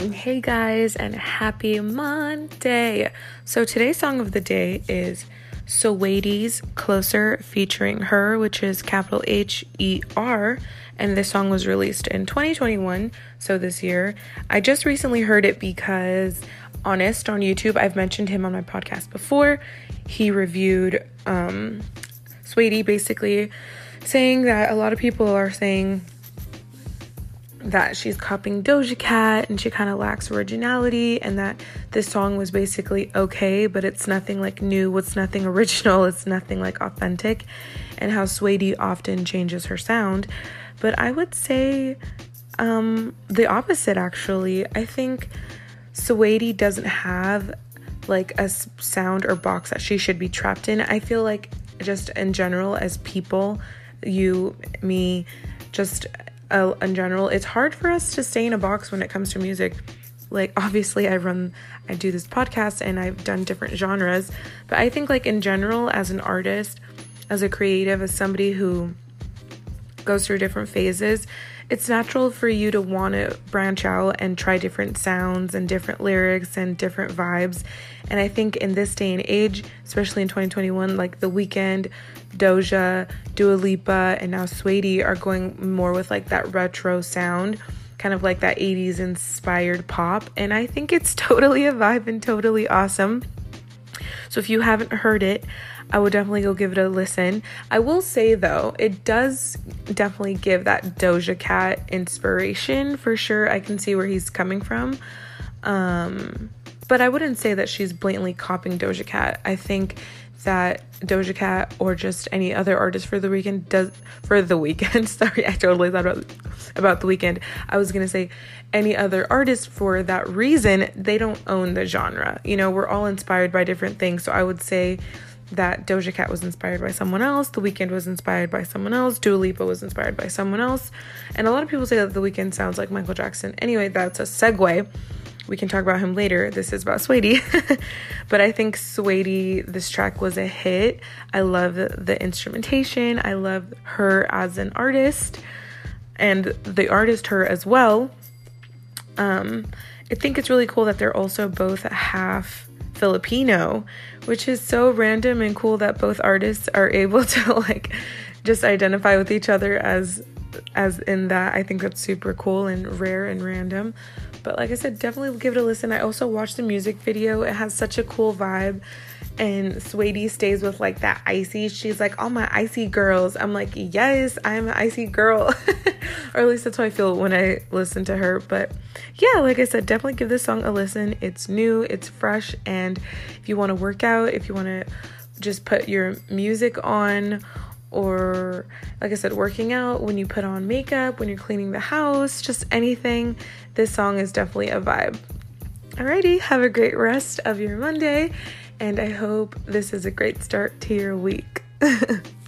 Hey guys, and happy Monday! So today's song of the day is Saweetie's Closer featuring her, which is capital H E R, and this song was released in 2021, so this year. I just recently heard it because Honest on YouTube, I've mentioned him on my podcast before. He reviewed um Saweetie basically saying that a lot of people are saying that she's copying Doja Cat and she kind of lacks originality, and that this song was basically okay, but it's nothing like new, it's nothing original, it's nothing like authentic, and how Saweetie often changes her sound. But I would say um, the opposite actually. I think Saweetie doesn't have like a sound or box that she should be trapped in. I feel like just in general, as people, you, me, just uh, in general, it's hard for us to stay in a box when it comes to music. Like, obviously, I run, I do this podcast and I've done different genres, but I think, like, in general, as an artist, as a creative, as somebody who goes through different phases, it's natural for you to want to branch out and try different sounds and different lyrics and different vibes. And I think in this day and age, especially in 2021, like The Weeknd, Doja, Dua Lipa, and now Saweetie are going more with like that retro sound, kind of like that 80s inspired pop. And I think it's totally a vibe and totally awesome. So if you haven't heard it, I would definitely go give it a listen. I will say though, it does definitely give that Doja Cat inspiration for sure. I can see where he's coming from. Um, but I wouldn't say that she's blatantly copying Doja Cat. I think that Doja Cat or just any other artist for the weekend does for the weekend. Sorry, I totally thought about about the weekend. I was gonna say any other artist for that reason. They don't own the genre. You know, we're all inspired by different things. So I would say that Doja Cat was inspired by someone else, The Weeknd was inspired by someone else, Dua Lipa was inspired by someone else, and a lot of people say that The Weeknd sounds like Michael Jackson. Anyway, that's a segue. We can talk about him later. This is about Saweetie. but I think Saweetie, this track was a hit. I love the instrumentation. I love her as an artist and the artist her as well. Um, I think it's really cool that they're also both half Filipino, which is so random and cool that both artists are able to like just identify with each other as as in that. I think that's super cool and rare and random. But like I said, definitely give it a listen. I also watched the music video. It has such a cool vibe. And Saweetie stays with like that icy. She's like, all my icy girls. I'm like, yes, I'm an icy girl. or at least that's how I feel when I listen to her. But yeah, like I said, definitely give this song a listen. It's new, it's fresh. And if you want to work out, if you want to just put your music on, or like I said, working out, when you put on makeup, when you're cleaning the house, just anything, this song is definitely a vibe. Alrighty, have a great rest of your Monday, and I hope this is a great start to your week.